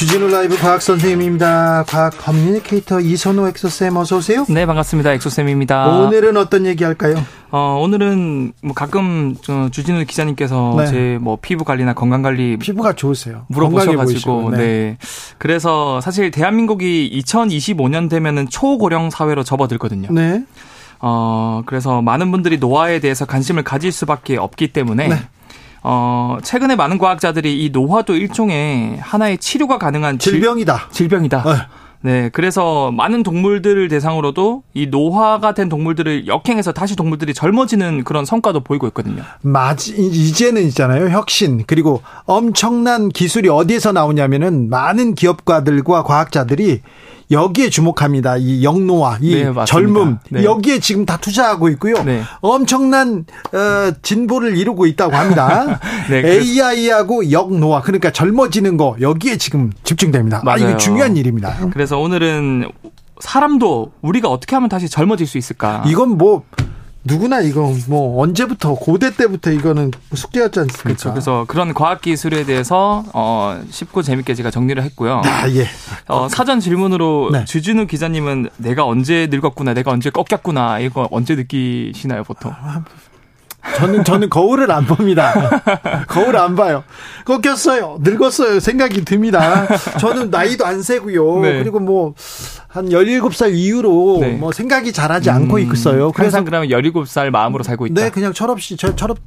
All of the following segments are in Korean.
주진우 라이브 과학 선생님입니다. 과학 커뮤니케이터 이선호 엑소쌤 어서 오세요. 네, 반갑습니다. 엑소쌤입니다. 오늘은 어떤 얘기 할까요? 어, 오늘은 뭐 가끔 주진우 기자님께서 네. 제뭐 피부 관리나 건강 관리 피부가 좋으세요. 물어보셔가지고 네. 네. 그래서 사실 대한민국이 2025년 되면은 초고령 사회로 접어들거든요. 네. 어, 그래서 많은 분들이 노화에 대해서 관심을 가질 수밖에 없기 때문에 네. 어, 최근에 많은 과학자들이 이 노화도 일종의 하나의 치료가 가능한 질병이다. 질, 병이다 네. 네, 그래서 많은 동물들을 대상으로도 이 노화가 된 동물들을 역행해서 다시 동물들이 젊어지는 그런 성과도 보이고 있거든요. 맞, 이제는 있잖아요. 혁신. 그리고 엄청난 기술이 어디에서 나오냐면은 많은 기업가들과 과학자들이 여기에 주목합니다. 이 영노화, 이 네, 젊음 네. 여기에 지금 다 투자하고 있고요. 네. 엄청난 어, 진보를 이루고 있다고 합니다. 네, AI하고 영노화 그러니까 젊어지는 거 여기에 지금 집중됩니다. 맞아요. 아, 이거 중요한 일입니다. 그래서 오늘은 사람도 우리가 어떻게 하면 다시 젊어질 수 있을까? 이건 뭐 누구나 이거 뭐 언제부터 고대 때부터 이거는 숙제였지 않습니까? 그렇죠. 그래서 그런 과학 기술에 대해서 어 쉽고 재밌게 제가 정리를 했고요. 아 예. 어 사전 질문으로 네. 주진우 기자님은 내가 언제 늙었구나, 내가 언제 꺾였구나 이거 언제 느끼시나요 보통? 아, 저는 저는 거울을 안 봅니다. 거울 안 봐요. 꺾였어요. 늙었어요. 생각이 듭니다. 저는 나이도 안 세고요. 네. 그리고 뭐 한 17살 이후로 네. 뭐 생각이 잘하지 음, 않고 있어요. 그래서 항상 그러면 17살 마음으로 살고 있다. 네, 그냥 철없이 저 철없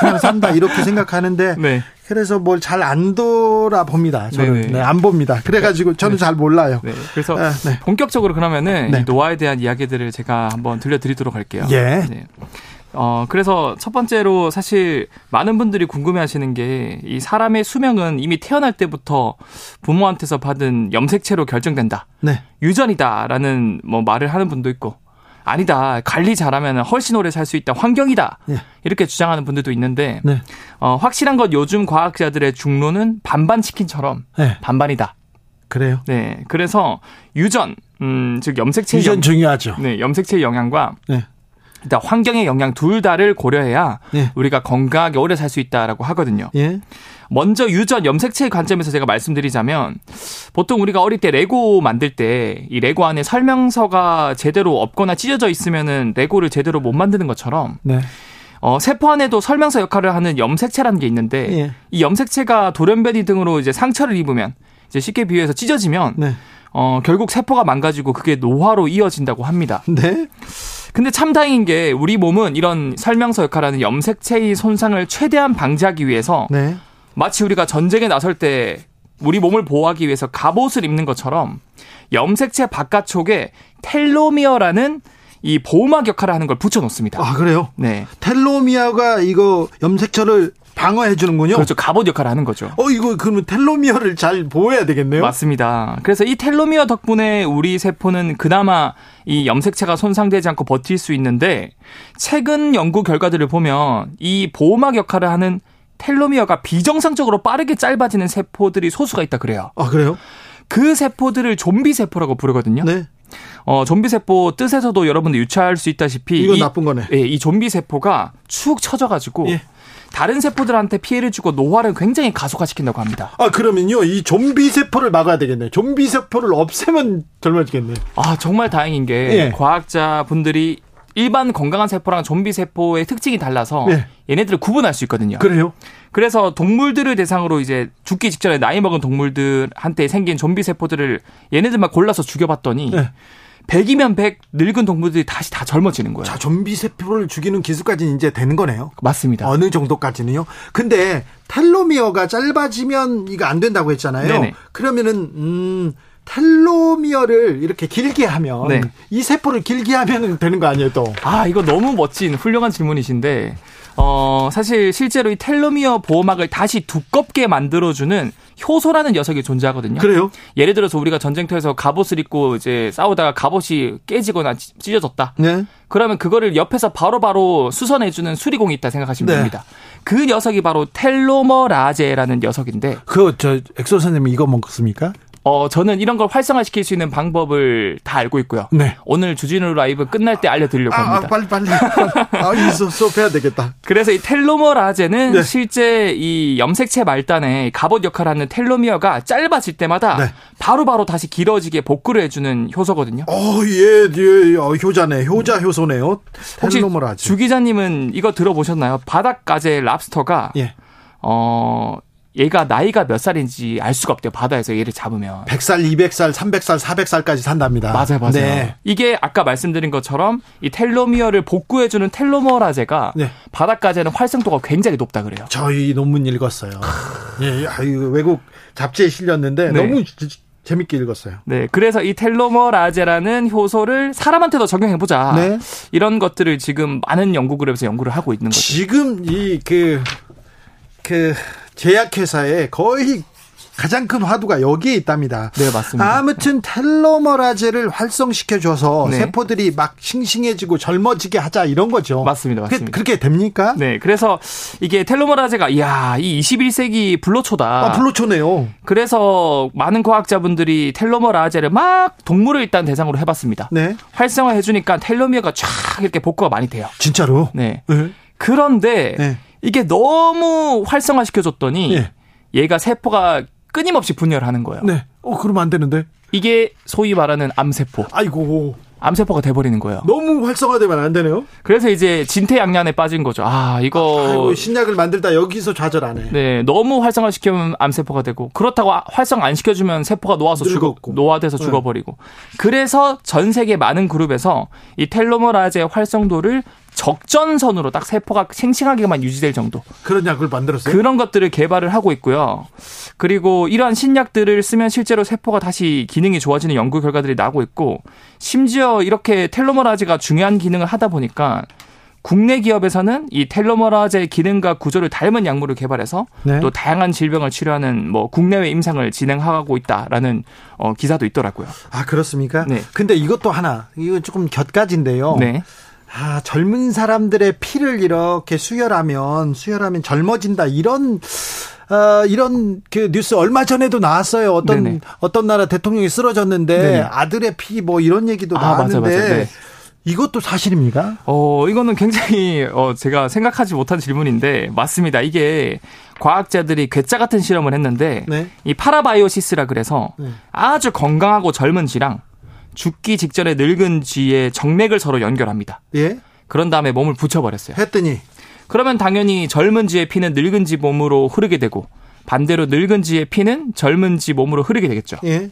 그냥 산다 이렇게 생각하는데 네. 그래서 뭘 잘 안 돌아봅니다. 저는 네, 안 봅니다. 그래가지고 저는 네. 잘 몰라요. 네, 그래서 네. 본격적으로 그러면은 네. 노화에 대한 이야기들을 제가 한번 들려드리도록 할게요. 예. 네. 어, 그래서 첫 번째로 사실 많은 분들이 궁금해 하시는 게 이 사람의 수명은 이미 태어날 때부터 부모한테서 받은 염색체로 결정된다. 네. 유전이다라는 뭐 말을 하는 분도 있고 아니다. 관리 잘하면 훨씬 오래 살 수 있다. 환경이다. 네. 이렇게 주장하는 분들도 있는데 네. 어, 확실한 건 요즘 과학자들의 중론은 반반 치킨처럼 네. 반반이다. 그래요? 네. 그래서 유전, 음, 즉 염색체 유전 영, 중요하죠. 네, 염색체 영향과 네. 일단 환경의 영향 둘 다를 고려해야 예. 우리가 건강하게 오래 살 수 있다라고 하거든요. 예. 먼저 유전 염색체 관점에서 제가 말씀드리자면 보통 우리가 어릴 때 레고 만들 때 이 레고 안에 설명서가 제대로 없거나 찢어져 있으면은 레고를 제대로 못 만드는 것처럼 네. 어, 세포 안에도 설명서 역할을 하는 염색체라는 게 있는데 예. 이 염색체가 돌연변이 등으로 이제 상처를 입으면 이제 쉽게 비유해서 찢어지면 네. 어, 결국 세포가 망가지고 그게 노화로 이어진다고 합니다. 네. 근데 참 다행인 게 우리 몸은 이런 설명서 역할하는 염색체의 손상을 최대한 방지하기 위해서 네. 마치 우리가 전쟁에 나설 때 우리 몸을 보호하기 위해서 갑옷을 입는 것처럼 염색체 바깥쪽에 텔로미어라는 이 보호막 역할을 하는 걸 붙여 놓습니다. 아, 그래요? 네. 텔로미어가 이거 염색체를 방어해 주는군요. 그렇죠. 갑옷 역할을 하는 거죠. 어 이거 그러면 텔로미어를 잘 보호해야 되겠네요. 맞습니다. 그래서 이 텔로미어 덕분에 우리 세포는 그나마 이 염색체가 손상되지 않고 버틸 수 있는데 최근 연구 결과들을 보면 이 보호막 역할을 하는 텔로미어가 비정상적으로 빠르게 짧아지는 세포들이 소수가 있다 그래요. 아 그래요? 그 세포들을 좀비 세포라고 부르거든요. 네. 어, 좀비 세포 뜻에서도 여러분들 유추할 수 있다시피 이건 이, 나쁜 거네. 예, 이 좀비 세포가 축 처져 가지고 예. 다른 세포들한테 피해를 주고 노화를 굉장히 가속화시킨다고 합니다. 아 그러면요 이 좀비 세포를 막아야 되겠네요. 좀비 세포를 없애면 젊어지겠네요. 아 정말 다행인 게 예. 과학자 분들이 일반 건강한 세포랑 좀비 세포의 특징이 달라서 예. 얘네들을 구분할 수 있거든요. 그래요? 그래서 동물들을 대상으로 이제 죽기 직전에 나이 먹은 동물들한테 생긴 좀비 세포들을 얘네들만 골라서 죽여봤더니 예. 100이면 100 늙은 동물들이 다시 다 젊어지는 거예요. 자, 좀비 세포를 죽이는 기술까지는 이제 되는 거네요. 맞습니다. 어느 정도까지는요? 근데 텔로미어가 짧아지면 이거 안 된다고 했잖아요. 네네. 그러면은 음 텔로미어를 이렇게 길게 하면 네. 이 세포를 길게 하면 되는 거 아니에요, 또? 아, 이거 너무 멋진 훌륭한 질문이신데 어, 사실 실제로 이 텔로미어 보호막을 다시 두껍게 만들어주는 효소라는 녀석이 존재하거든요. 그래요? 예를 들어서 우리가 전쟁터에서 갑옷을 입고 이제 싸우다가 갑옷이 깨지거나 찢어졌다. 네. 그러면 그거를 옆에서 바로바로 바로 수선해주는 수리공이 있다 생각하시면 네. 됩니다. 그 녀석이 바로 텔로머라제라는 녀석인데. 그, 저, 엑소 선생님 이거 먹습니까? 어, 저는 이런 걸 활성화시킬 수 있는 방법을 다 알고 있고요. 네. 오늘 주진우 라이브 끝날 때 알려드리려고 아, 아 합니다. 아, 빨리, 빨리. 아, 이수 수업해야 되겠다. 그래서 이 텔로머라제는 네. 실제 이 염색체 말단에 갑옷 역할을 하는 텔로미어가 짧아질 때마다 네. 바로바로 바로 다시 길어지게 복구를 해주는 효소거든요. 어, 예, 예, 어, 효자네. 효자 효소네요. 텔로머라제. 주 기자님은 이거 들어보셨나요? 바닷가재 랍스터가 예. 어, 얘가 나이가 몇 살인지 알 수가 없대요. 바다에서 얘를 잡으면. 100살, 200살, 300살, 400살까지 산답니다. 맞아요, 맞아요. 네. 이게 아까 말씀드린 것처럼 이 텔로미어를 복구해주는 텔로머라제가 네. 바닷가재는 활성도가 굉장히 높다 그래요. 저희 논문 읽었어요. 예, 아유, 외국 잡지에 실렸는데 네. 너무 재밌게 읽었어요. 네, 그래서 이 텔로머라제라는 효소를 사람한테도 적용해보자. 네. 이런 것들을 지금 많은 연구 그룹에서 연구를 하고 있는 거죠. 지금 이 그, 그, 제약회사에 거의 가장 큰 화두가 여기에 있답니다. 네, 맞습니다. 아무튼 텔로머라제를 활성시켜줘서 네. 세포들이 막 싱싱해지고 젊어지게 하자 이런 거죠. 맞습니다. 맞습니다. 그, 렇게 됩니까? 네, 그래서 이게 텔로머라제가 이야, 이 21세기 불로초다. 아, 불로초네요. 그래서 많은 과학자분들이 텔로머라제를 막 동물을 일단 대상으로 해봤습니다. 네. 활성화해주니까 텔로미어가 쫙 이렇게 복구가 많이 돼요. 진짜로? 네. 네. 그런데 네. 이게 너무 활성화시켜줬더니 예. 얘가 세포가 끊임없이 분열하는 거예요. 네. 어, 그러면 안 되는데. 이게 소위 말하는 암세포. 아이고. 암세포가 돼버리는 거예요. 너무 활성화되면 안 되네요. 그래서 이제 진퇴양난에 빠진 거죠. 아 이거 아, 아이고, 신약을 만들다 여기서 좌절하네. 네, 너무 활성화 시키면 암세포가 되고 그렇다고 활성 안 시켜주면 세포가 놓아서 죽어 노화돼서 네. 죽어버리고. 그래서 전 세계 많은 그룹에서 이 텔로머라제 활성도를 적전선으로 딱 세포가 생생하게만 유지될 정도. 그런 약을 만들었어요? 그런 것들을 개발을 하고 있고요. 그리고 이러한 신약들을 쓰면 실제로 세포가 다시 기능이 좋아지는 연구 결과들이 나오고 있고 심지어 이렇게 텔로머라제가 중요한 기능을 하다 보니까 국내 기업에서는 이 텔로머라제 기능과 구조를 닮은 약물을 개발해서 네. 또 다양한 질병을 치료하는 뭐 국내외 임상을 진행하고 있다라는 어, 기사도 있더라고요. 아 그렇습니까? 네. 근데 이것도 하나 이거 조금 곁가지인데요. 네. 아, 젊은 사람들의 피를 이렇게 수혈하면, 수혈하면 젊어진다. 이런, 어, 이런 그 뉴스 얼마 전에도 나왔어요. 어떤, 네네. 어떤 나라 대통령이 쓰러졌는데 네네. 아들의 피 뭐 이런 얘기도 아, 나왔는데. 맞아, 맞아. 네. 이것도 사실입니까? 어, 이거는 굉장히, 어, 제가 생각하지 못한 질문인데, 맞습니다. 이게 과학자들이 괴짜 같은 실험을 했는데, 네. 이 파라바이오시스라 그래서 네. 아주 건강하고 젊은 쥐랑 죽기 직전에 늙은 쥐의 정맥을 서로 연결합니다. 예? 그런 다음에 몸을 붙여버렸어요. 했더니 그러면 당연히 젊은 쥐의 피는 늙은 쥐 몸으로 흐르게 되고 반대로 늙은 쥐의 피는 젊은 쥐 몸으로 흐르게 되겠죠. 예?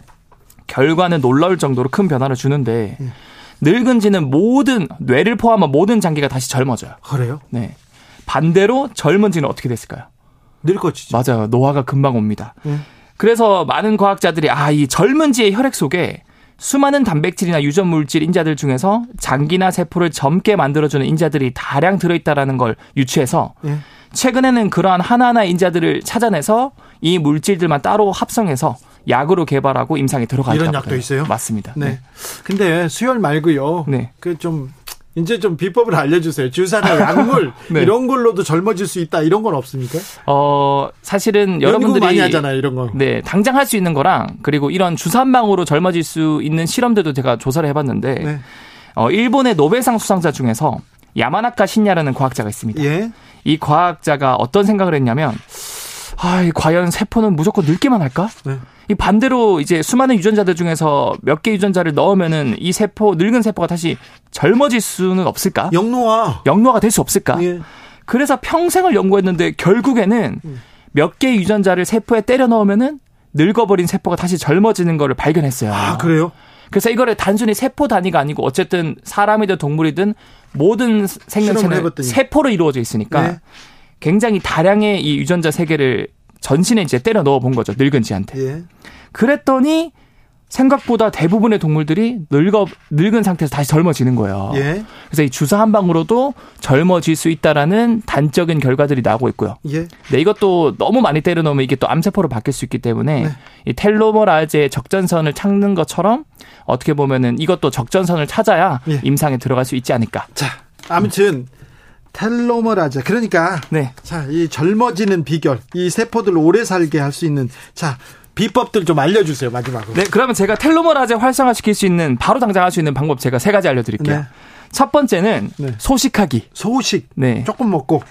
결과는 놀라울 정도로 큰 변화를 주는데 예. 늙은 쥐는 모든 뇌를 포함한 모든 장기가 다시 젊어져요. 그래요? 네. 반대로 젊은 쥐는 어떻게 됐을까요? 늙어지죠. 맞아요. 노화가 금방 옵니다. 예. 그래서 많은 과학자들이 아 이 젊은 쥐의 혈액 속에 수많은 단백질이나 유전 물질 인자들 중에서 장기나 세포를 젊게 만들어주는 인자들이 다량 들어있다라는 걸 유추해서 예. 최근에는 그러한 하나하나 인자들을 찾아내서 이 물질들만 따로 합성해서 약으로 개발하고 임상에 들어가 있다. 이런 약도 있어요? 맞습니다. 네. 네. 근데 수혈 말고요. 네. 그 좀 이제 좀 비법을 알려주세요. 주사나 약물 네. 이런 걸로도 젊어질 수 있다 이런 건 없습니까? 어 사실은 여러분들이 많이 하잖아요 이런 거. 네 당장 할 수 있는 거랑 그리고 이런 방으로 젊어질 수 있는 실험들도 제가 조사를 해봤는데 네. 어 일본의 노벨상 수상자 중에서 야마나카 신야라는 과학자가 있습니다. 예? 이 과학자가 어떤 생각을 했냐면 아, 과연 세포는 무조건 늙기만 할까? 네. 이 반대로 이제 수많은 유전자들 중에서 몇 개 유전자를 넣으면은 이 세포 늙은 세포가 다시 젊어질 수는 없을까? 영노화. 영노화가 될 수 없을까? 예. 그래서 평생을 연구했는데 결국에는 음. 몇개 유전자를 세포에 때려 넣으면은 늙어버린 세포가 다시 젊어지는 거를 발견했어요. 아, 그래요? 그래서 이거를 단순히 세포 단위가 아니고 어쨌든 사람이든 동물이든 모든 생명체는 세포로 이루어져 있으니까 네. 굉장히 다량의 이 유전자 세계를 전신에 이제 때려 넣어 본 거죠. 늙은 쥐한테. 예. 그랬더니 생각보다 대부분의 동물들이 늙어 늙은 상태에서 다시 젊어지는 거예요. 예. 그래서 이 주사 한 방으로도 젊어질 수 있다라는 단적인 결과들이 나오고 있고요. 예. 네, 이것도 너무 많이 때려 넣으면 이게 또 암세포로 바뀔 수 있기 때문에 네. 이 텔로머라즈의 적전선을 찾는 것처럼 어떻게 보면은 이것도 적전선을 찾아야 예. 임상에 들어갈 수 있지 않을까. 자, 아무튼 텔로머라즈 그러니까 네. 자, 이 젊어지는 비결, 이 세포들 오래 살게 할 수 있는 자, 비법들 좀 알려주세요 마지막으로. 네, 그러면 제가 텔로머라제 활성화시킬 수 있는 바로 당장 할 수 있는 방법 제가 세 가지 알려드릴게요. 네. 첫 번째는 네. 소식하기. 소식. 네. 조금 먹고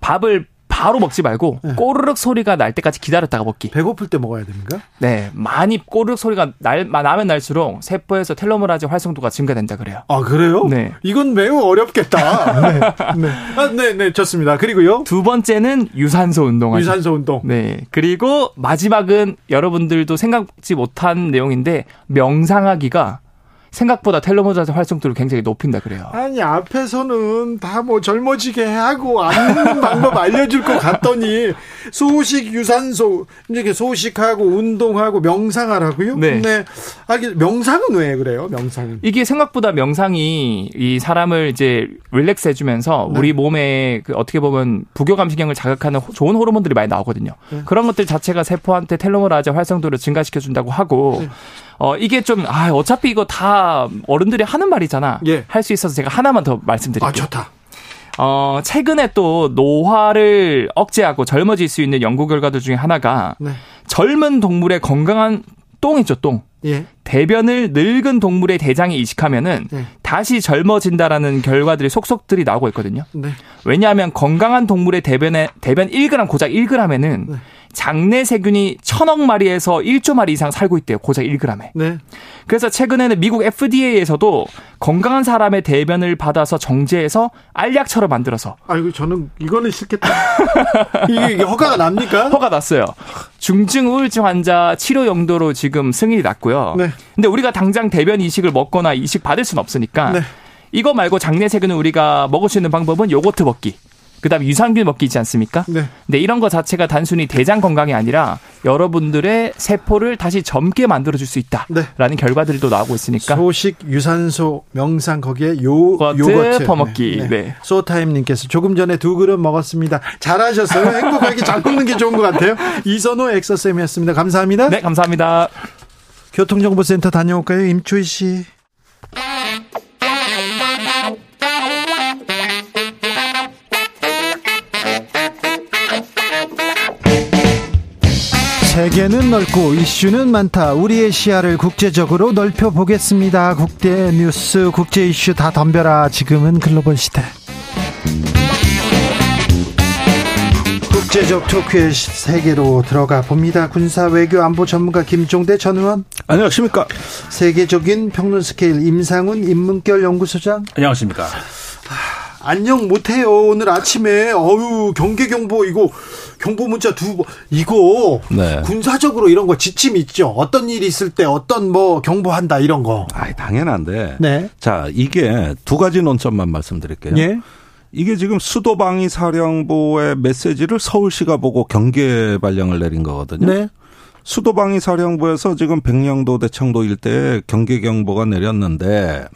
밥을 바로 먹지 말고 네. 꼬르륵 소리가 날 때까지 기다렸다가 먹기. 배고플 때 먹어야 됩니까? 네, 많이 꼬르륵 소리가 날, 나면 날수록 세포에서 텔로머라즈 활성도가 증가된다 그래요. 아 그래요? 네. 이건 매우 어렵겠다. 네. 네. 아, 네, 네, 좋습니다. 그리고요. 두 번째는 유산소 운동하기. 유산소 운동. 네. 그리고 마지막은 여러분들도 생각지 못한 내용인데 명상하기가 생각보다 텔로모자의 활성도를 굉장히 높인다 그래요. 아니 앞에서는 다 뭐 젊어지게 하고 앉는 방법 알려줄 것 같더니 소식 유산소 이렇게 소식하고 운동하고 명상하라고요? 네. 네. 아 명상은 왜 그래요? 명상은 이게 생각보다 명상이 이 사람을 이제 릴렉스 해주면서 네. 우리 몸에 그 어떻게 보면 부교감신경을 자극하는 좋은 호르몬들이 많이 나오거든요. 네. 그런 것들 자체가 세포한테 텔로모라제 활성도를 증가시켜 준다고 하고. 네. 어, 이게 좀, 아, 어차피 이거 다 어른들이 하는 말이잖아. 예. 할 수 있어서 제가 하나만 더 말씀드릴게요. 아, 좋다. 어, 최근에 또 노화를 억제하고 젊어질 수 있는 연구 결과들 중에 하나가 네. 젊은 동물의 건강한 똥이죠, 똥. 예. 대변을 늙은 동물의 대장에 이식하면은 예. 다시 젊어진다라는 결과들이 속속들이 나오고 있거든요. 네. 왜냐하면 건강한 동물의 대변에 대변 1g 고작 1g에는 네. 장내 세균이 천억 마리에서 1조 마리 이상 살고 있대요. 고작 1g에. 네. 그래서 최근에는 미국 FDA에서도 건강한 사람의 대변을 받아서 정제해서 알약처럼 만들어서. 아이고 저는 이거는 싫겠다. 이게, 이게 허가가 납니까? 허가 났어요. 중증 우울증 환자 치료 용도로 지금 승인이 났고요. 네. 근데 우리가 당장 대변 이식을 먹거나 이식 받을 수는 없으니까. 네. 이거 말고 장내 세균은 우리가 먹을 수 있는 방법은 요거트 먹기. 그다음에 유산균 먹기 있지 않습니까? 네. 근데 이런 거 자체가 단순히 대장 건강이 아니라 여러분들의 세포를 다시 젊게 만들어 줄 수 있다라는 네. 결과들도 나오고 있으니까 소식, 유산소, 명상 거기에 요 요거트 퍼먹기. 네. 네. 소타임 님께서 조금 전에 두 그릇 먹었습니다. 잘하셨어요. 행복하게 잘 먹는 게 좋은 것 같아요. 이선호 엑서쌤이었습니다. 감사합니다. 네, 감사합니다. 교통정보센터 다녀올까요? 임초희 씨. 세계는 넓고 이슈는 많다. 우리의 시야를 국제적으로 넓혀 보겠습니다. 국대 뉴스, 국제 이슈 다 덤벼라. 지금은 글로벌 시대. 국제적 토크의 세계로 들어가 봅니다. 군사 외교 안보 전문가 김종대 전 의원. 안녕하십니까. 세계적인 평론 스케일 임상훈 인문결 연구소장. 안녕하십니까. 안녕 못해요. 오늘 아침에 어유 경계 경보 이거 경보 문자 두 이거 네. 군사적으로 이런 거 지침 있죠. 어떤 일이 있을 때 어떤 뭐 경보한다 이런 거. 아, 당연한데. 네. 자, 이게 두 가지 논점만 말씀드릴게요. 예. 이게 지금 수도방위 사령부의 메시지를 서울시가 보고 경계 발령을 내린 거거든요. 네. 수도방위 사령부에서 지금 백령도 대청도 일대에 경계 경보가 내렸는데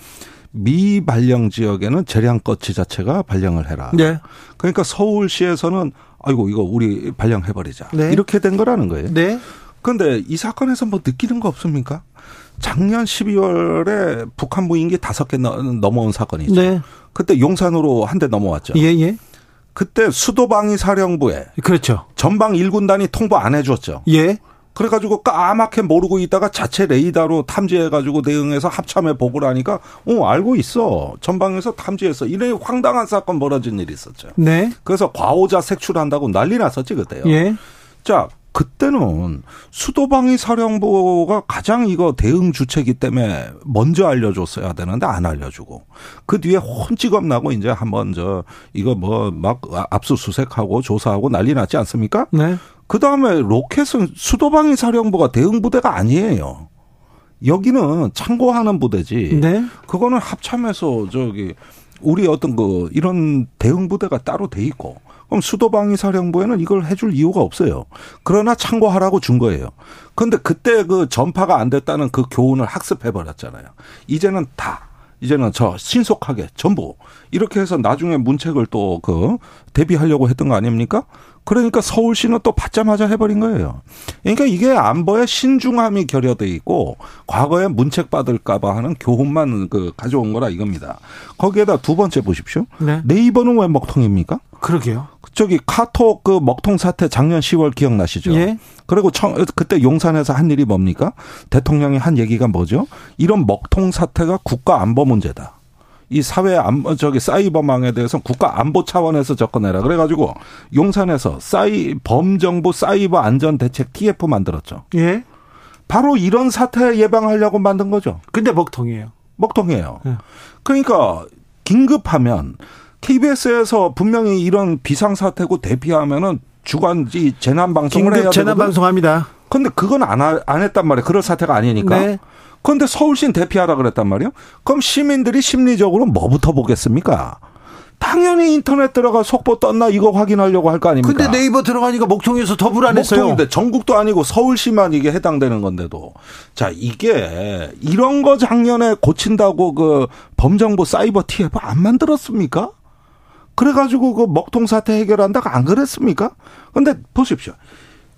미발령 지역에는 재량껏 지자체가 발령을 해라. 네. 그러니까 서울시에서는 아이고 이거 우리 발령해 버리자. 네. 이렇게 된 거라는 거예요. 네. 그런데 이 사건에서 뭐 느끼는 거 없습니까? 작년 12월에 북한 무인기 다섯 개 넘어온 사건이죠. 네. 그때 용산으로 한 대 넘어왔죠. 예, 예. 그때 수도방위 사령부에 그렇죠. 전방 1군단이 통보 안 해줬죠. 예. 그래가지고 까맣게 모르고 있다가 자체 레이더로 탐지해가지고 대응해서 합참에 보고를 하니까 어 알고 있어 전방에서 탐지해서 이런 황당한 사건 벌어진 일이 있었죠. 네. 그래서 과오자 색출한다고 난리 났었지 그때요. 예. 자 그때는 수도방위 사령부가 가장 이거 대응 주체기 때문에 먼저 알려줬어야 되는데 안 알려주고 그 뒤에 혼찌검 나고 이제 한번 저 이거 뭐 막 압수수색하고 조사하고 난리 났지 않습니까? 네. 그 다음에 로켓은 수도방위 사령부가 대응 부대가 아니에요. 여기는 참고하는 부대지. 네. 그거는 합참에서 저기 우리 어떤 그 이런 대응 부대가 따로 돼 있고 그럼 수도방위 사령부에는 이걸 해줄 이유가 없어요. 그러나 참고하라고 준 거예요. 그런데 그때 그 전파가 안 됐다는 그 교훈을 학습해 버렸잖아요. 이제는 다 이제는 저 신속하게 전부 이렇게 해서 나중에 문책을 또 그 대비하려고 했던 거 아닙니까? 그러니까 서울시는 또 받자마자 해버린 거예요. 그러니까 이게 안보에 신중함이 결여돼 있고 과거에 문책 받을까봐 하는 교훈만 그 가져온 거라 이겁니다. 거기에다 두 번째 보십시오. 네. 네이버는 왜 먹통입니까? 그러게요. 저기 카톡 그 먹통 사태 작년 10월 기억나시죠? 예. 그리고 청, 그때 용산에서 한 일이 뭡니까? 대통령이 한 얘기가 뭐죠? 이런 먹통 사태가 국가 안보 문제다. 이 사회 안 저기 사이버망에 대해서 국가 안보 차원에서 접근해라. 그래가지고 용산에서 사이 범정부 사이버 안전 대책 TF 만들었죠. 예. 바로 이런 사태 예방하려고 만든 거죠. 근데 먹통이에요. 먹통이에요. 예. 그러니까 긴급하면 KBS에서 분명히 이런 비상 사태고 대피하면은 주간지 재난 방송을 해야 재난 방송합니다. 근데 그건 안, 안 했단 말이에요. 그럴 사태가 아니니까. 네. 그런데 서울시는 대피하라 그랬단 말이에요. 그럼 시민들이 심리적으로 뭐부터 보겠습니까? 당연히 인터넷 들어가 속보 떴나 이거 확인하려고 할 거 아닙니까? 근데 네이버 들어가니까 목통에서 더 불안했어요. 목통인데 전국도 아니고 서울시만 이게 해당되는 건데도 자 이게 이런 거 작년에 고친다고 그 범정부 사이버 TF 안 만들었습니까? 그래가지고 그 먹통 사태 해결한다고 안 그랬습니까? 근데 보십시오.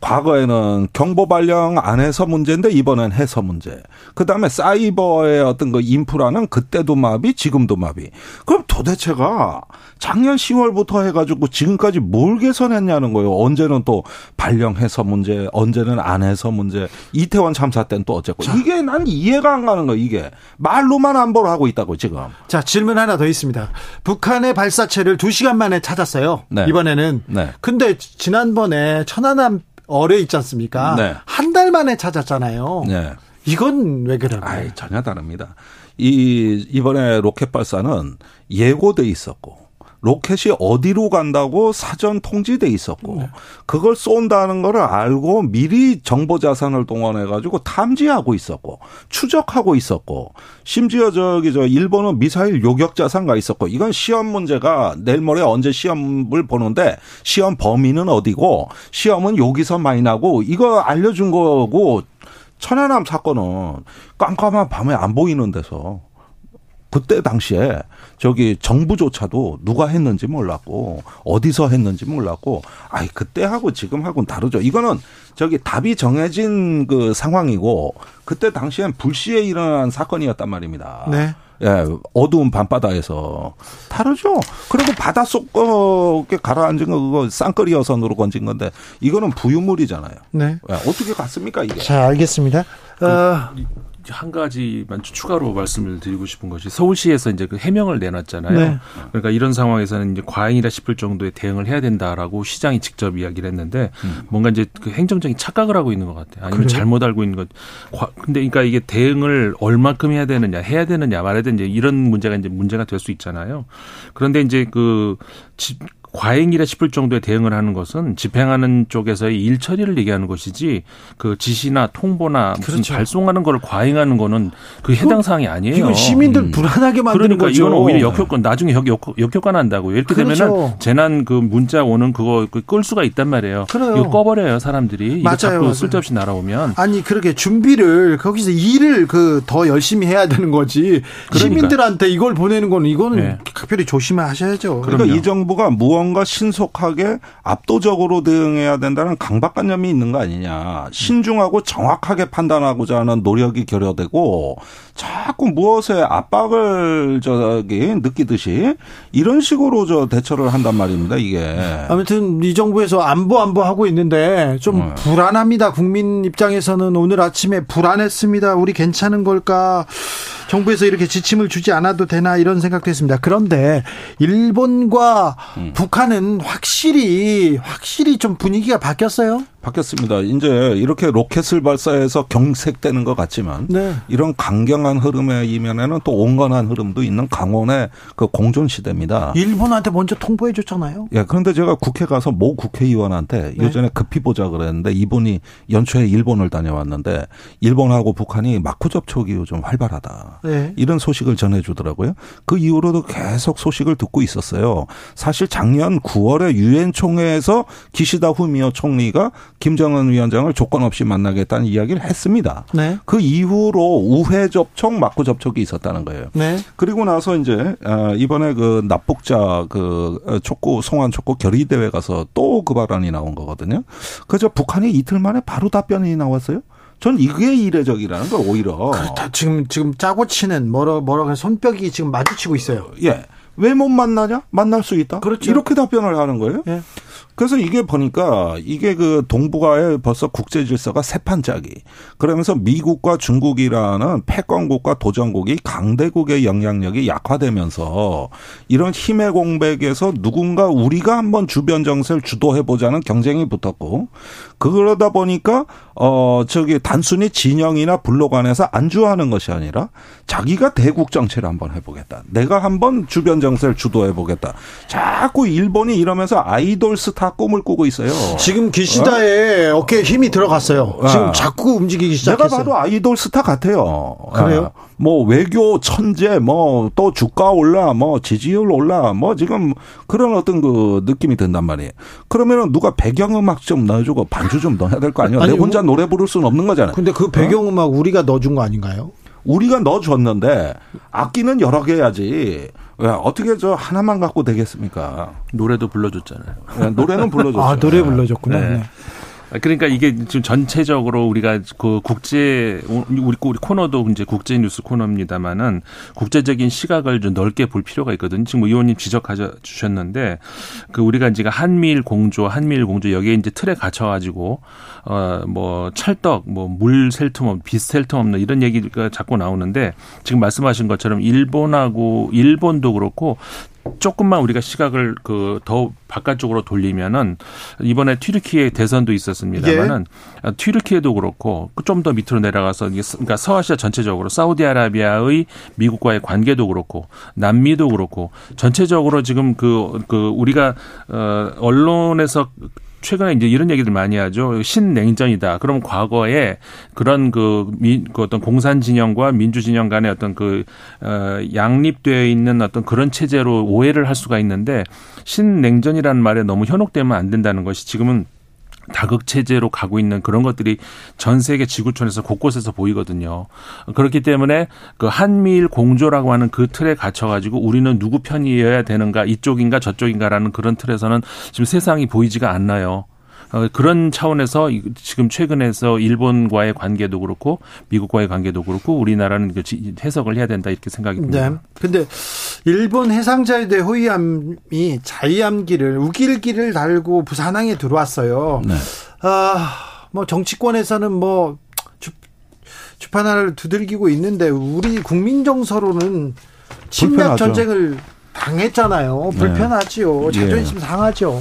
과거에는 경보 발령 안 해서 문제인데 이번엔 해서 문제. 그 다음에 사이버의 어떤 그 인프라는 그때도 마비, 지금도 마비. 그럼 도대체가 작년 10월부터 해가지고 지금까지 뭘 개선했냐는 거예요. 언제는 또 발령해서 문제, 언제는 안 해서 문제. 이태원 참사 때는 또 어쨌고. 자. 이게 난 이해가 안 가는 거예요. 이게 말로만 안보를 하고 있다고 지금. 자 질문 하나 더 있습니다. 북한의 발사체를 2 시간 만에 찾았어요. 네. 이번에는. 네. 근데 지난번에 천안함 어뢰 있지 않습니까? 네. 한달 만에 찾았잖아요. 네. 이건 왜 그럴까요? 아이, 전혀 다릅니다. 이 이번에 로켓 발사는 예고돼 있었고 로켓이 어디로 간다고 사전 통지돼 있었고 네. 그걸 쏜다는 거를 알고 미리 정보 자산을 동원해 가지고 탐지하고 있었고 추적하고 있었고 심지어 저기 저 일본은 미사일 요격 자산가 있었고 이건 시험 문제가 내일 모레 언제 시험을 보는데 시험 범위는 어디고 시험은 여기서 많이 나고 이거 알려준 거고 천안함 사건은 깜깜한 밤에 안 보이는 데서 그때 당시에 저기 정부조차도 누가 했는지 몰랐고 어디서 했는지 몰랐고 아이 그때하고 지금하고는 다르죠. 이거는 저기 답이 정해진 그 상황이고 그때 당시엔 불시에 일어난 사건이었단 말입니다. 네. 예, 어두운 밤바다에서 다르죠. 그리고 바닷속에 가라앉은 거 그거 쌍거리 여선으로 건진 건데 이거는 부유물이잖아요. 네. 예, 어떻게 갔습니까 이게? 자, 알겠습니다. 어, 한 가지만 추가로 말씀을 드리고 싶은 것이 서울시에서 이제 그 해명을 내놨잖아요. 네. 그러니까 이런 상황에서는 이제 과잉이라 싶을 정도의 대응을 해야 된다라고 시장이 직접 이야기를 했는데 음. 뭔가 이제 그 행정적인 착각을 하고 있는 것 같아요. 아니면 그래요? 잘못 알고 있는 것. 근데 그러니까 이게 대응을 얼마큼 해야 되느냐, 해야 되느냐 말해야 되느냐 이런 문제가 이제 문제가 될 수 있잖아요. 그런데 이제 그 과잉이라 싶을 정도의 대응을 하는 것은 집행하는 쪽에서의 일 처리를 얘기하는 것이지 그 지시나 통보나 무슨 그렇죠. 발송하는 걸 과잉하는 거는 그 해당 사항이 아니에요. 이건 시민들 음. 불안하게 만드는 그러니까 거죠. 이거는 오히려 역효과 나중에 역, 역, 역효과 난다고 이렇게 그렇죠. 되면은 재난 그 문자 오는 그거 그끌 수가 있단 말이에요. 그래요. 이거 꺼버려요 사람들이. 맞아요. 이거 자꾸 맞아요. 쓸데없이 날아오면. 아니 그렇게 준비를 거기서 일을 그 더 열심히 해야 되는 거지. 그러니까. 시민들한테 이걸 보내는 거는 이거는 네. 각별히 조심하셔야죠. 그러니까 그럼요. 이 정부가 무언 무언가 신속하게 압도적으로 대응해야 된다는 강박관념이 있는 거 아니냐. 신중하고 정확하게 판단하고자 하는 노력이 결여되고 자꾸 무엇에 압박을 저기 느끼듯이 이런 식으로 저 대처를 한단 말입니다. 이게. 아무튼 이 정부에서 안보 안보 하고 있는데 좀 네. 불안합니다. 국민 입장에서는 오늘 아침에 불안했습니다. 우리 괜찮은 걸까? 정부에서 이렇게 지침을 주지 않아도 되나 이런 생각도 했습니다. 그런데 일본과 음. 북한 북한은 확실히 확실히 좀 분위기가 바뀌었어요. 바뀌었습니다. 이제 이렇게 로켓을 발사해서 경색되는 것 같지만 네. 이런 강경한 흐름의 이면에는 또 온건한 흐름도 있는 강원의 그 공존 시대입니다. 일본한테 먼저 통보해 줬잖아요. 예, 그런데 제가 국회 가서 모 국회의원한테 네. 예전에 급히 보자 그랬는데 이분이 연초에 일본을 다녀왔는데 일본하고 북한이 마쿠 접촉이 좀 활발하다. 네. 이런 소식을 전해 주더라고요. 그 이후로도 계속 소식을 듣고 있었어요. 사실 작년 9월에 유엔 총회에서 기시다 후미오 총리가 김정은 위원장을 조건 없이 만나겠다는 이야기를 했습니다. 네. 그 이후로 우회 접촉, 막구 접촉이 있었다는 거예요. 네. 그리고 나서 이제 아, 이번에 그 납북자 그 촉구 송환 촉구 결의 대회 가서 또 그 발언이 나온 거거든요. 그저 북한이 이틀 만에 바로 답변이 나왔어요. 전 이게 이례적이라는 걸 오히려. 그렇다. 지금 지금 짜고 치는 뭐라 뭐라 손뼉이 지금 마주치고 있어요. 예. 왜 못 만나냐? 만날 수 있다. 그렇죠. 이렇게 답변을 하는 거예요. 예. 그래서 이게 보니까 이게 그 동북아의 벌써 국제 질서가 세판짜기. 그러면서 미국과 중국이라는 패권국과 도전국이 강대국의 영향력이 약화되면서 이런 힘의 공백에서 누군가 우리가 한번 주변 정세를 주도해 보자는 경쟁이 붙었고 그러다 보니까 어 저기 단순히 진영이나 블록 안에서 안주하는 것이 아니라 자기가 대국 정체를 한번 해 보겠다. 내가 한번 주변 정세를 주도해 보겠다. 자꾸 일본이 이러면서 아이돌 스타 꿈을 꾸고 있어요. 지금 기시다에 어? 깨에 힘이 들어갔어요. 지금 아. 자꾸 움직이기 시작했어요. 내가 봐도 아이돌 스타 같아요. 그래요? 아. 뭐 외교 천재 뭐 또 주가 올라 뭐 지지율 올라 뭐 지금 그런 어떤 그 느낌이 든단 말이에요. 그러면은 누가 배경음악 좀 넣어주고 반주 좀 넣어야 될 거 아니에요? 아니, 내 혼자 노래 부를 수는 없는 거잖아요. 근데 그 배경음악 어? 우리가 넣어준 거 아닌가요? 우리가 넣어줬는데 악기는 여러 개 해야지. 왜 어떻게 저 하나만 갖고 되겠습니까? 노래도 불러줬잖아요. 네, 노래는 불러줬죠. 아 노래 불러줬구나. 네. 네. 그러니까 이게 지금 전체적으로 우리가 그 국제 우리 우리 코너도 이제 국제 뉴스 코너입니다만은 국제적인 시각을 좀 넓게 볼 필요가 있거든요. 지금 의원님 지적해 주셨는데 그 우리가 이제 한미일 공조, 한미일 공조 여기에 이제 틀에 갇혀 가지고 어뭐 찰떡, 뭐물 셀틈 없, 빛 셀 틈 없는 이런 얘기가 자꾸 나오는데 지금 말씀하신 것처럼 일본하고 일본도 그렇고 조금만 우리가 시각을 그 더 바깥쪽으로 돌리면은 이번에 튀르키예 대선도 있었습니다만은 예. 튀르키예도 그렇고 좀 더 밑으로 내려가서 그러니까 서아시아 전체적으로 사우디아라비아의 미국과의 관계도 그렇고 남미도 그렇고 전체적으로 지금 그, 그 우리가 어 언론에서 최근에 이제 이런 얘기들 많이 하죠. 신냉전이다. 그럼 과거에 그런 그, 민, 그 어떤 공산 진영과 민주 진영 간의 어떤 그, 어, 양립되어 있는 어떤 그런 체제로 오해를 할 수가 있는데 신냉전이라는 말에 너무 현혹되면 안 된다는 것이 지금은 다극 체제로 가고 있는 그런 것들이 전 세계 지구촌에서 곳곳에서 보이거든요. 그렇기 때문에 그 한미일 공조라고 하는 그 틀에 갇혀 가지고 우리는 누구 편이어야 되는가 이쪽인가 저쪽인가라는 그런 틀에서는 지금 세상이 보이지가 않나요. 어, 그런 차원에서 지금 최근에서 일본과의 관계도 그렇고 미국과의 관계도 그렇고 우리나라는 그 해석을 해야 된다 이렇게 생각이 듭니다. 네. 근데 일본 해상자위대 호위함이 자위함기를 우길기를 달고 부산항에 들어왔어요. 네. 아, 뭐 정치권에서는 뭐 주, 주판 하나를 두들기고 있는데 우리 국민 정서로는 침략 전쟁을 당했잖아요. 불편하지요. 네. 자존심 예. 상하죠.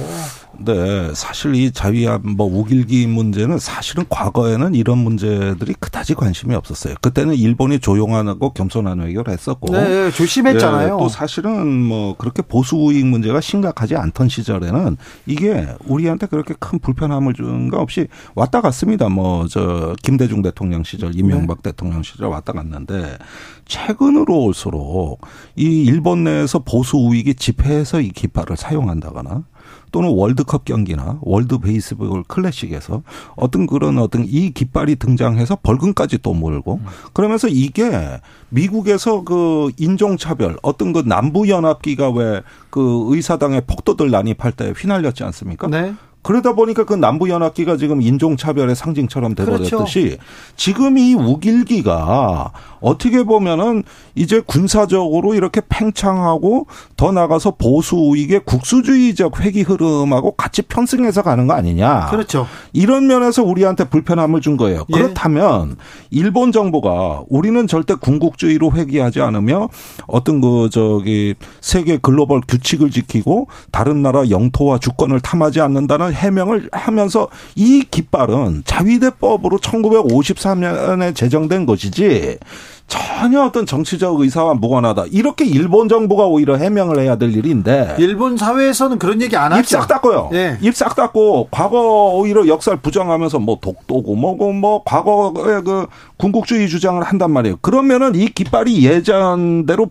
네, 사실 이 자위함 뭐 우길기 문제는 사실은 과거에는 이런 문제들이 그다지 관심이 없었어요. 그때는 일본이 조용하고 겸손한 외교를 했었고, 네, 조심했잖아요. 네, 또 사실은 뭐 그렇게 보수 우익 문제가 심각하지 않던 시절에는 이게 우리한테 그렇게 큰 불편함을 준 거 없이 왔다 갔습니다. 뭐 저 김대중 대통령 시절, 이명박 네. 대통령 시절 왔다 갔는데 최근으로 올수록 이 일본 내에서 보수 우익이 집회에서 이 깃발을 사용한다거나 또는 월드컵 경기나 월드 베이스볼 클래식에서 어떤 그런 어떤 이 깃발이 등장해서 벌금까지 또 몰고 그러면서 이게 미국에서 그 인종차별 어떤 그 남부연합기가 왜 그 의사당의 폭도들 난입할 때 휘날렸지 않습니까? 네. 그러다 보니까 그 남부 연합기가 지금 인종 차별의 상징처럼 돼버렸듯이 그렇죠. 지금 이 우길기가 어떻게 보면은 이제 군사적으로 이렇게 팽창하고 더 나가서 보수 우익의 국수주의적 회기 흐름하고 같이 편승해서 가는 거 아니냐. 그렇죠. 이런 면에서 우리한테 불편함을 준 거예요. 예. 그렇다면 일본 정부가 우리는 절대 군국주의로 회귀하지 않으며 어떤 그 저기 세계 글로벌 규칙을 지키고 다른 나라 영토와 주권을 탐하지 않는다는 해명을 하면서 이 깃발은 자위대법으로 1953년에 제정된 것이지 전혀 어떤 정치적 의사와 무관하다. 이렇게 일본 정부가 오히려 해명을 해야 될 일인데. 일본 사회에서는 그런 얘기 안 하죠. 입싹 닦고요. 네. 입싹 닦고 과거 오히려 역사를 부정하면서 뭐 독도고 뭐고 뭐 과거의 그 군국주의 주장을 한단 말이에요. 그러면은 이 깃발이 예전대로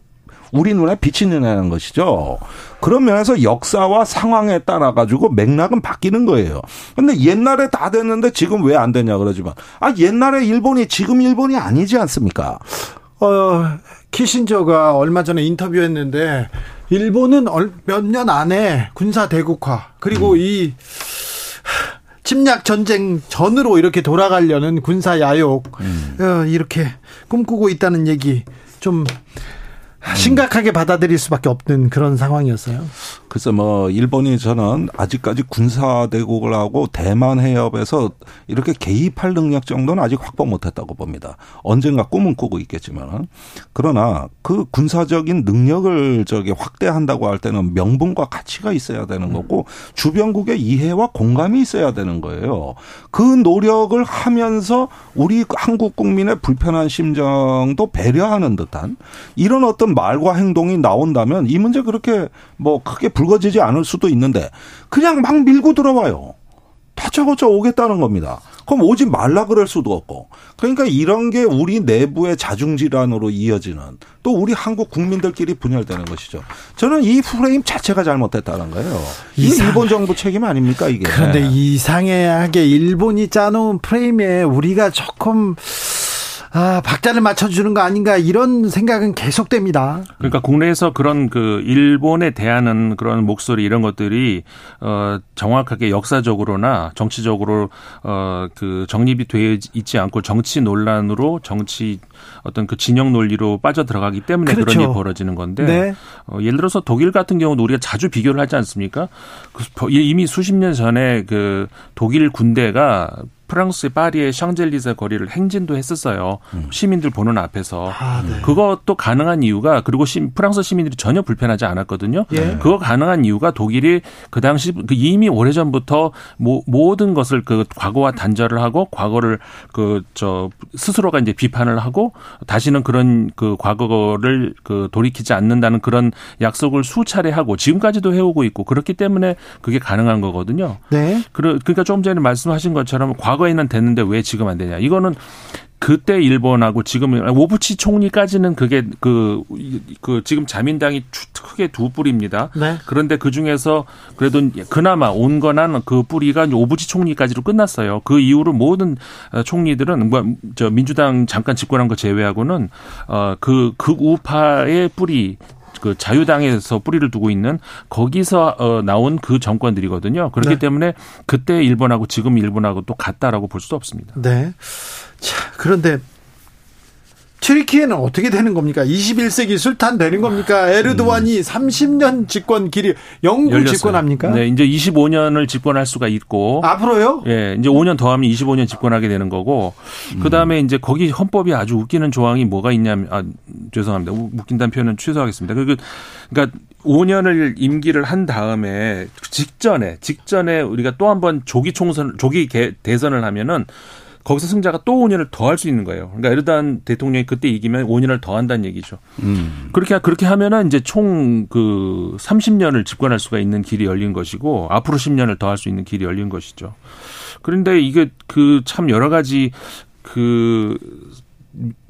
우리 눈에 비치느냐는 것이죠. 그런 면에서 역사와 상황에 따라 가지고 맥락은 바뀌는 거예요. 근데 옛날에 다 됐는데 지금 왜 안 되냐 그러지만 아 옛날에 일본이 지금 일본이 아니지 않습니까? 어 키신저가 얼마 전에 인터뷰했는데 일본은 몇 년 안에 군사 대국화 그리고 음. 이 침략 전쟁 전으로 이렇게 돌아가려는 군사 야욕 음. 어, 이렇게 꿈꾸고 있다는 얘기 좀 심각하게 받아들일 수밖에 없는 그런 상황이었어요. 글쎄 뭐 일본이 저는 아직까지 군사 대국을 하고 대만 해협에서 이렇게 개입할 능력 정도는 아직 확보 못했다고 봅니다. 언젠가 꿈은 꾸고 있겠지만 그러나 그 군사적인 능력을 저기 확대한다고 할 때는 명분과 가치가 있어야 되는 거고 주변국의 이해와 공감이 있어야 되는 거예요. 그 노력을 하면서 우리 한국 국민의 불편한 심정도 배려하는 듯한 이런 어떤 말과 행동이 나온다면 이 문제 그렇게 뭐 크게 불거지지 않을 수도 있는데 그냥 막 밀고 들어와요. 다짜고짜 오겠다는 겁니다. 그럼 오지 말라 그럴 수도 없고. 그러니까 이런 게 우리 내부의 자중질환으로 이어지는 또 우리 한국 국민들끼리 분열되는 것이죠. 저는 이 프레임 자체가 잘못됐다는 거예요. 이상... 일본 정부 책임 아닙니까 이게. 그런데 이상하게 일본이 짜놓은 프레임에 우리가 조금 아, 박자를 맞춰주는 거 아닌가 이런 생각은 계속됩니다. 그러니까 국내에서 그런 그 일본에 대하는 그런 목소리 이런 것들이 어 정확하게 역사적으로나 정치적으로 어 그 정립이 돼 있지 않고 정치 논란으로 정치 어떤 그 진영 논리로 빠져 들어가기 때문에 그렇죠. 그런 일이 벌어지는 건데 네. 어, 예를 들어서 독일 같은 경우도 우리가 자주 비교를 하지 않습니까? 그 이미 수십 년 전에 그 독일 군대가 프랑스의 파리의 샹젤리제 거리를 행진도 했었어요. 음. 시민들 보는 앞에서. 아, 네. 그것도 가능한 이유가 그리고 시, 프랑스 시민들이 전혀 불편하지 않았거든요. 예. 그거 가능한 이유가 독일이 그 당시 그 이미 오래 전부터 모, 모든 것을 그 과거와 단절을 하고 과거를 그 저 스스로가 이제 비판을 하고 다시는 그런 그 과거를 그 돌이키지 않는다는 그런 약속을 수차례 하고 지금까지도 해오고 있고 그렇기 때문에 그게 가능한 거거든요. 네. 그러니까 좀 전에 말씀하신 것처럼 과거 과거에는 됐는데 왜 지금 안 되냐. 이거는 그때 일본하고 지금 오부치 총리까지는 그게 그, 그 지금 자민당이 크게 두 뿌리입니다. 네. 그런데 그 중에서 그래도 그나마 온건한 그 뿌리가 오부치 총리까지로 끝났어요. 그 이후로 모든 총리들은 뭐저 민주당 잠깐 집권한 거 제외하고는 어그 극우파의 뿌리 그 자유당에서 뿌리를 두고 있는 거기서 어 나온 그 정권들이거든요. 그렇기 네. 때문에 그때 일본하고 지금 일본하고 또 같다라고 볼 수 없습니다. 네. 자, 그런데 트리키에는 어떻게 되는 겁니까? 21세기 술탄 되는 겁니까? 에르도안이 음. 30년 집권 길이 영구 집권합니까? 네, 이제 25년을 집권할 수가 있고 앞으로요? 예, 이제 5년 더 하면 25년 집권하게 되는 거고 음. 그다음에 이제 거기 헌법이 아주 웃기는 조항이 뭐가 있냐면 아 죄송합니다. 웃긴다는 표현은 취소하겠습니다. 그 그러니까 5년을 임기를 한 다음에 직전에 직전에 우리가 또 한 번 조기 총선 조기 대선을 하면은 거기서 승자가 또 5년을 더 할 수 있는 거예요. 그러니까 에르단 대통령이 그때 이기면 5년을 더 한다는 얘기죠. 음. 그렇게 그렇게 하면은 이제 총 그 30년을 집권할 수가 있는 길이 열린 것이고 앞으로 10년을 더 할 수 있는 길이 열린 것이죠. 그런데 이게 그 참 여러 가지 그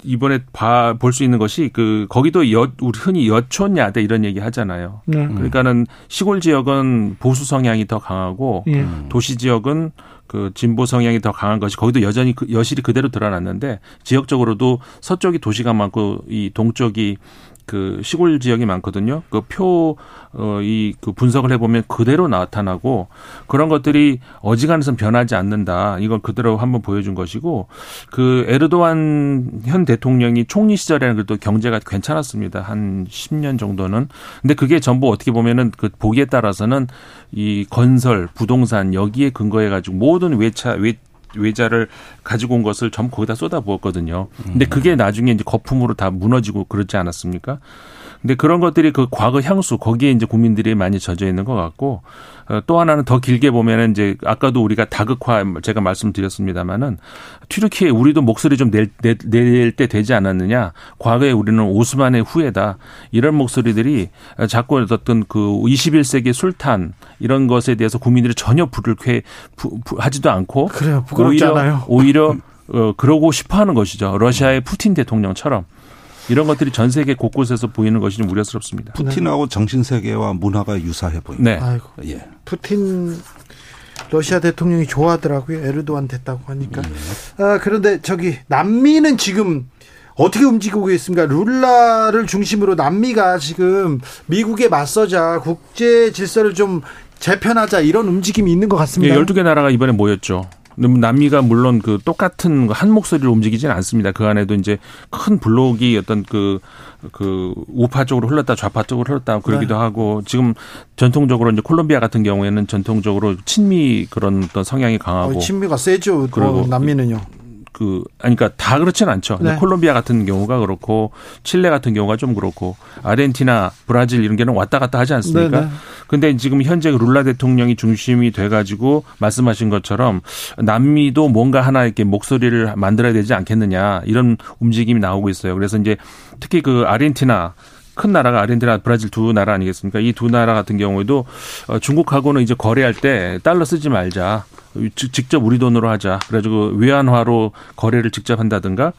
이번에 봐 볼 수 있는 것이 그 거기도 여 우리 흔히 여촌 야대 이런 얘기 하잖아요. 네. 그러니까는 시골 지역은 보수 성향이 더 강하고 네. 도시 지역은 그 진보 성향이 더 강한 것이 거기도 여전히 그 여실히 그대로 드러났는데 지역적으로도 서쪽이 도시가 많고 이 동쪽이 그 시골 지역이 많거든요. 그 표, 어, 이, 그 분석을 해보면 그대로 나타나고 그런 것들이 어지간해서 변하지 않는다. 이걸 그대로 한번 보여준 것이고 그 에르도안 현 대통령이 총리 시절에는 그래도 경제가 괜찮았습니다. 한 10년 정도는. 근데 그게 전부 어떻게 보면은 그 보기에 따라서는 이 건설, 부동산 여기에 근거해가지고 모든 외차, 외 외자를 가지고 온 것을 전부 거기다 쏟아부었거든요. 근데 그게 나중에 이제 거품으로 다 무너지고 그렇지 않았습니까? 근데 그런 것들이 그 과거 향수 거기에 이제 국민들이 많이 젖어 있는 것 같고 어, 또 하나는 더 길게 보면은 이제 아까도 우리가 다극화 제가 말씀드렸습니다마는 튀르키에 우리도 목소리 좀 낼 때 되지 않았느냐? 과거에 우리는 오스만의 후예다. 이런 목소리들이 자꾸 어떤 그 21세기 술탄 이런 것에 대해서 국민들이 전혀 불을 쾌 부, 부, 하지도 않고 그래요. 부끄럽지 오히려. 오히려 어, 그러고 싶어 하는 것이죠. 러시아의 푸틴 대통령처럼 이런 것들이 전 세계 곳곳에서 보이는 것이 좀 우려스럽습니다. 푸틴하고 정신 세계와 문화가 유사해 보입니다. 네. 아이고. 예. 푸틴 러시아 대통령이 좋아하더라고요. 에르도안 됐다고 하니까. 예. 아, 그런데 저기 남미는 지금 어떻게 움직이고 있습니까? 룰라를 중심으로 남미가 지금 미국에 맞서자 국제 질서를 좀 재편하자 이런 움직임이 있는 것 같습니다. 예, 12개 나라가 이번에 모였죠. 남미가 물론 그 똑같은 한 목소리로 움직이지는 않습니다. 그 안에도 이제 큰 블록이 어떤 그, 그 우파 쪽으로 흘렀다 좌파 쪽으로 흘렀다 그러기도 네. 하고 지금 전통적으로 이제 콜롬비아 같은 경우에는 전통적으로 친미 그런 어떤 성향이 강하고. 어, 친미가 세죠. 그리고 남미는요. 그 아니 그러니까 다 그렇지는 않죠. 네. 콜롬비아 같은 경우가 그렇고 칠레 같은 경우가 좀 그렇고 아르헨티나, 브라질 이런 게는 왔다 갔다 하지 않습니까? 네, 네. 근데 지금 현재 룰라 대통령이 중심이 돼 가지고 말씀하신 것처럼 남미도 뭔가 하나 이렇게 목소리를 만들어야 되지 않겠느냐 이런 움직임이 나오고 있어요. 그래서 이제 특히 그 아르헨티나 큰 나라가 아르헨티나, 브라질 두 나라 아니겠습니까? 이 두 나라 같은 경우에도 어, 중국하고는 이제 거래할 때 달러 쓰지 말자. 직접 우리 돈으로 하자. 그래가지고 외환화로 거래를 직접 한다든가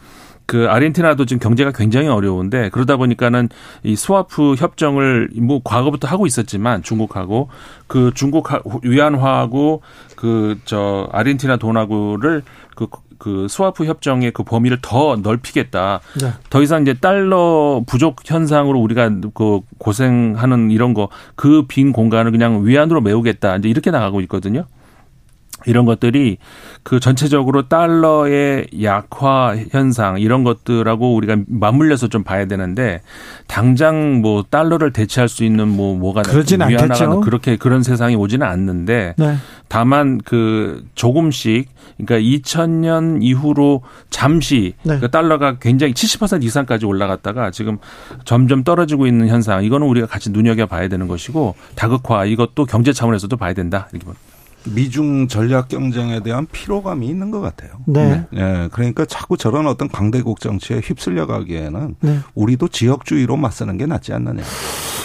그 아르헨티나도 지금 경제가 굉장히 어려운데 그러다 보니까는 이 스와프 협정을 뭐 과거부터 하고 있었지만 중국하고 그 중국 위안화하고 그 저 아르헨티나 돈하고를 그, 그 스와프 협정의 그 범위를 더 넓히겠다. 네. 더 이상 이제 달러 부족 현상으로 우리가 그 고생하는 이런 거 그 빈 공간을 그냥 위안으로 메우겠다. 이제 이렇게 나가고 있거든요. 이런 것들이 그 전체적으로 달러의 약화 현상 이런 것들하고 우리가 맞물려서 좀 봐야 되는데 당장 뭐 달러를 대체할 수 있는 뭐 뭐가 그러진 않겠죠. 그렇게 그런 세상이 오지는 않는데 네. 다만 그 조금씩 그러니까 2000년 이후로 잠시 네. 그 달러가 굉장히 70% 이상까지 올라갔다가 지금 점점 떨어지고 있는 현상 이거는 우리가 같이 눈여겨 봐야 되는 것이고 다극화 이것도 경제 차원에서도 봐야 된다 이렇게 봅니다. 미중 전략 경쟁에 대한 피로감이 있는 것 같아요. 네. 네. 그러니까 자꾸 저런 어떤 강대국 정치에 휩쓸려 가기에는 네. 우리도 지역주의로 맞서는 게 낫지 않느냐.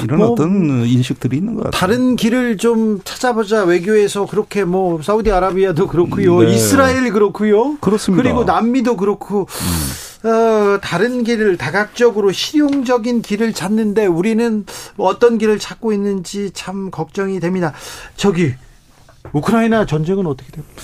이런 뭐 어떤 인식들이 있는 것 같아요. 다른 길을 좀 찾아보자. 외교에서 그렇게 뭐 사우디아라비아도 그렇고요. 네. 이스라엘 그렇고요. 그렇습니다. 그리고 남미도 그렇고 음. 어, 다른 길을 다각적으로 실용적인 길을 찾는데 우리는 어떤 길을 찾고 있는지 참 걱정이 됩니다. 저기 우크라이나 전쟁은 어떻게 됩니까?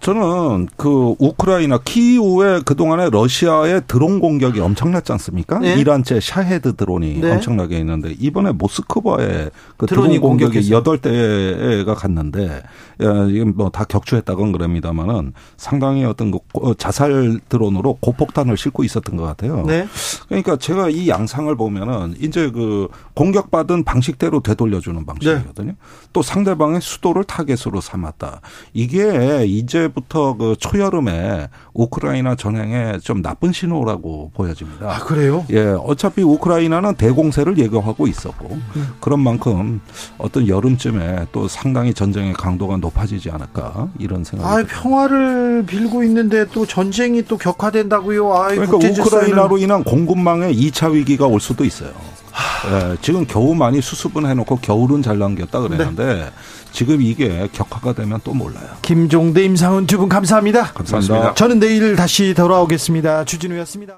저는 그 우크라이나 키이우에 그동안에 러시아의 드론 공격이 엄청났지 않습니까? 네. 이란제 샤헤드 드론이 네. 엄청나게 있는데 이번에 모스크바에 그 드론 공격이 여덟 대가 갔는데 이건 뭐 다 격추했다건 그럽니다만은 상당히 어떤 그 자살 드론으로 고폭탄을 싣고 있었던 것 같아요. 네. 그러니까 제가 이 양상을 보면은 이제 그 공격받은 방식대로 되돌려주는 방식이거든요. 네. 또 상대방의 수도를 타겟으로 삼았다. 이게 이제 이제부터 그 초여름에 우크라이나 전행에 좀 나쁜 신호라고 보여집니다. 아, 그래요? 예. 어차피 우크라이나는 대공세를 예고하고 있었고 음. 그런 만큼 어떤 여름쯤에 또 상당히 전쟁의 강도가 높아지지 않을까 이런 생각이 아, 평화를 빌고 있는데 또 전쟁이 또 격화된다고요. 아, 그러니까 우크라이나로 인한 공급망에 2차 위기가 올 수도 있어요. 예, 지금 겨우 많이 수습은 해놓고 겨울은 잘 넘겼다 그랬는데 네. 지금 이게 격화가 되면 또 몰라요. 김종대, 임상훈 두 분 감사합니다. 감사합니다. 저는 내일 다시 돌아오겠습니다. 주진우였습니다.